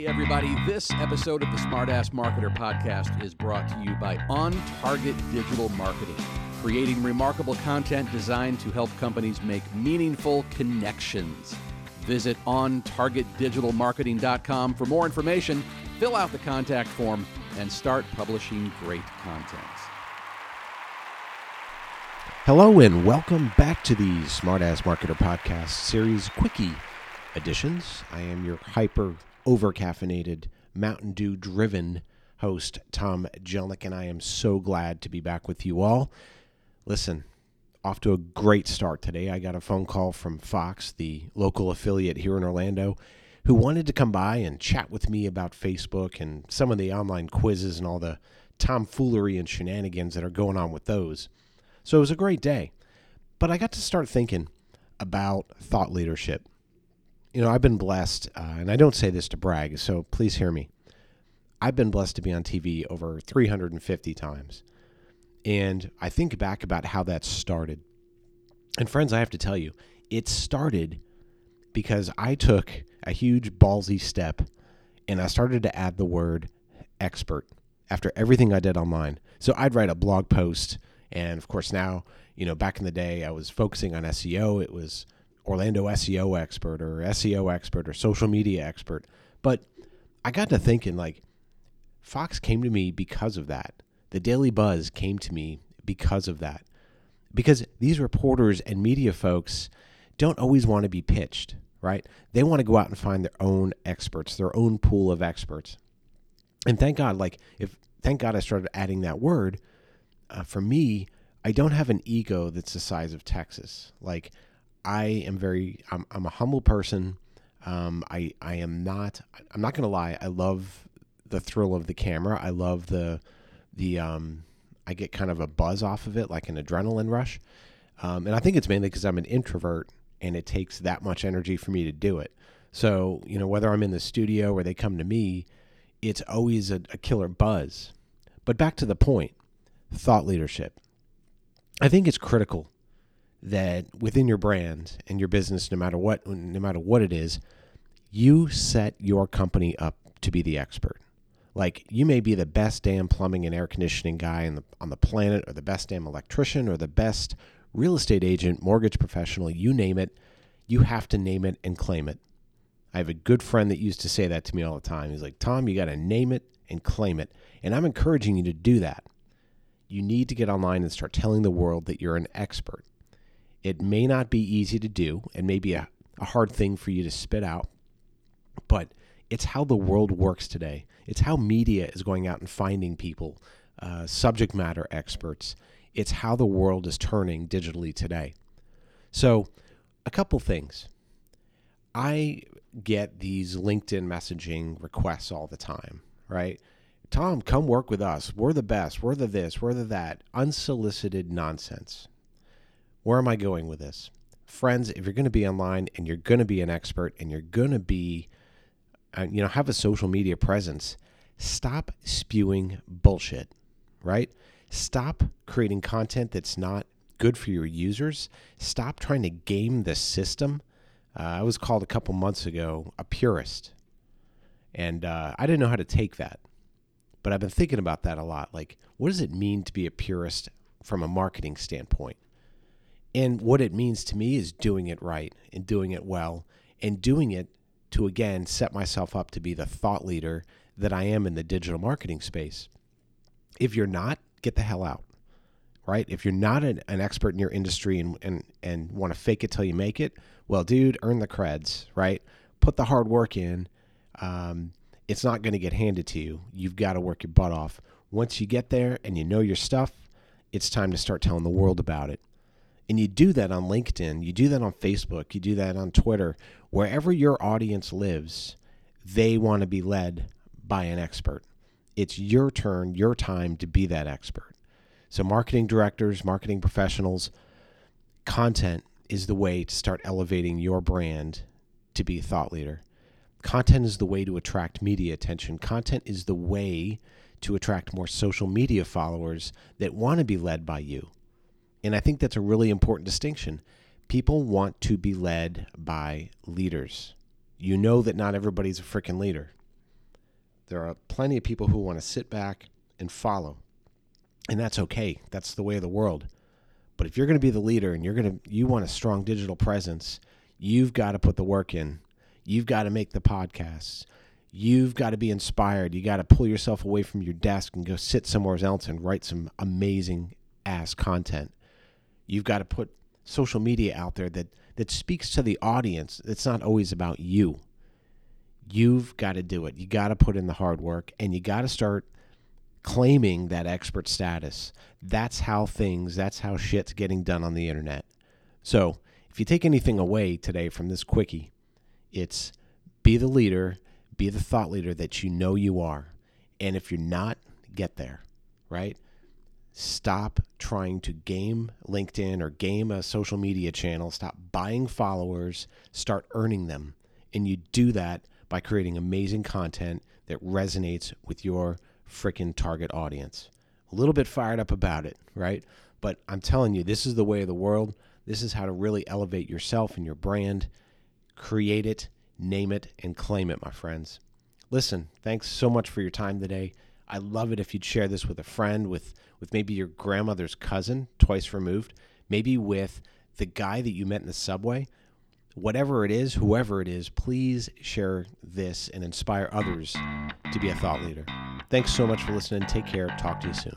Hey, everybody. This episode of the Smartass Marketer podcast is brought to you by On Target Digital Marketing, creating remarkable content designed to help companies make meaningful connections. Visit OnTargetDigitalMarketing.com for more information, fill out the contact form, and start publishing great content. Hello and welcome back to the Smartass Marketer Podcast Series Quickie editions. I am your hyper over caffeinated, Mountain Dew driven host, Tom Jelneck, and I am so glad to be back with you all. Listen, off to a great start today. I got a phone call from Fox, the local affiliate here in Orlando, who wanted to come by and chat with me about Facebook and some of the online quizzes and all the tomfoolery and shenanigans that are going on with those. So it was a great day. But I got to start thinking about thought leadership. You know, I've been blessed, uh, and I don't say this to brag, so please hear me. I've been blessed to be on TV over 350 times. And I think back about how that started. And friends, I have to tell you, it started because I took a huge ballsy step and I started to add the word expert after everything I did online. So I'd write a blog post. And of course, now, you know, back in the day, I was focusing on SEO. It was Orlando SEO expert or SEO expert or social media expert. But I got to thinking, like, Fox came to me because of that. The Daily Buzz came to me because of that. Because these reporters and media folks don't always want to be pitched, right? They want to go out and find their own experts, their own pool of experts. And thank God, like, if thank God I started adding that word. Uh, for me, I don't have an ego that's the size of Texas. Like, I am very, I'm, I'm a humble person. Um, I, I am not, I'm not to lie. I love the thrill of the camera. I love the, the, um, I get kind of a buzz off of it, like an adrenaline rush. Um, and I think it's mainly because I'm an introvert and it takes that much energy for me to do it. So, you know, whether I'm in the studio or they come to me, it's always a, a killer buzz. But back to the point thought leadership. I think it's critical that within your brand and your business, no matter what, no matter what it is, you set your company up to be the expert. Like you may be the best damn plumbing and air conditioning guy the, on the planet, or the best damn electrician, or the best real estate agent, mortgage professional, you name it. You have to name it and claim it. I have a good friend that used to say that to me all the time. He's like, Tom, you got to name it and claim it. And I'm encouraging you to do that. You need to get online and start telling the world that you're an expert. It may not be easy to do and maybe a, a hard thing for you to spit out, but it's how the world works today. It's how media is going out and finding people, uh, subject matter experts. It's how the world is turning digitally today. So, a couple things. I get these LinkedIn messaging requests all the time, right? Tom, come work with us. We're the best. We're the this. We're the that. Unsolicited nonsense. Where am I going with this? Friends, if you're going to be online and you're going to be an expert and you're going to be, uh, you know, have a social media presence, stop spewing bullshit, right? Stop creating content that's not good for your users. Stop trying to game the system. Uh, I was called a couple months ago a purist, and uh, I didn't know how to take that. But I've been thinking about that a lot. Like, what does it mean to be a purist from a marketing standpoint? And what it means to me is doing it right and doing it well and doing it to again set myself up to be the thought leader that I am in the digital marketing space. If you're not, get the hell out. Right? If you're not an, an expert in your industry and, and, and want to fake it till you make it, well, dude, earn the creds, right? Put the hard work in. Um, it's not going to get handed to you. You've got to work your butt off. Once you get there and you know your stuff, it's time to start telling the world about it. And you do that on LinkedIn, you do that on Facebook, you do that on Twitter. Wherever your audience lives, they want to be led by an expert. It's your turn, your time to be that expert. So, marketing directors, marketing professionals, content is the way to start elevating your brand to be a thought leader. Content is the way to attract media attention. Content is the way to attract more social media followers that want to be led by you. And I think that's a really important distinction. People want to be led by leaders. You know that not everybody's a freaking leader. There are plenty of people who want to sit back and follow. And that's okay. That's the way of the world. But if you're going to be the leader and you're going to you want a strong digital presence, you've got to put the work in. You've got to make the podcasts. You've got to be inspired. You got to pull yourself away from your desk and go sit somewhere else and write some amazing ass content. You've got to put social media out there that that speaks to the audience. It's not always about you. You've got to do it. You got to put in the hard work and you got to start claiming that expert status. That's how things, that's how shit's getting done on the internet. So, if you take anything away today from this quickie, it's be the leader, be the thought leader that you know you are. And if you're not, get there, right? Stop trying to game LinkedIn or game a social media channel. Stop buying followers, start earning them. And you do that by creating amazing content that resonates with your freaking target audience. A little bit fired up about it, right? But I'm telling you, this is the way of the world. This is how to really elevate yourself and your brand. Create it, name it, and claim it, my friends. Listen, thanks so much for your time today. I love it if you'd share this with a friend, with, with maybe your grandmother's cousin, twice removed, maybe with the guy that you met in the subway. Whatever it is, whoever it is, please share this and inspire others to be a thought leader. Thanks so much for listening. Take care. Talk to you soon.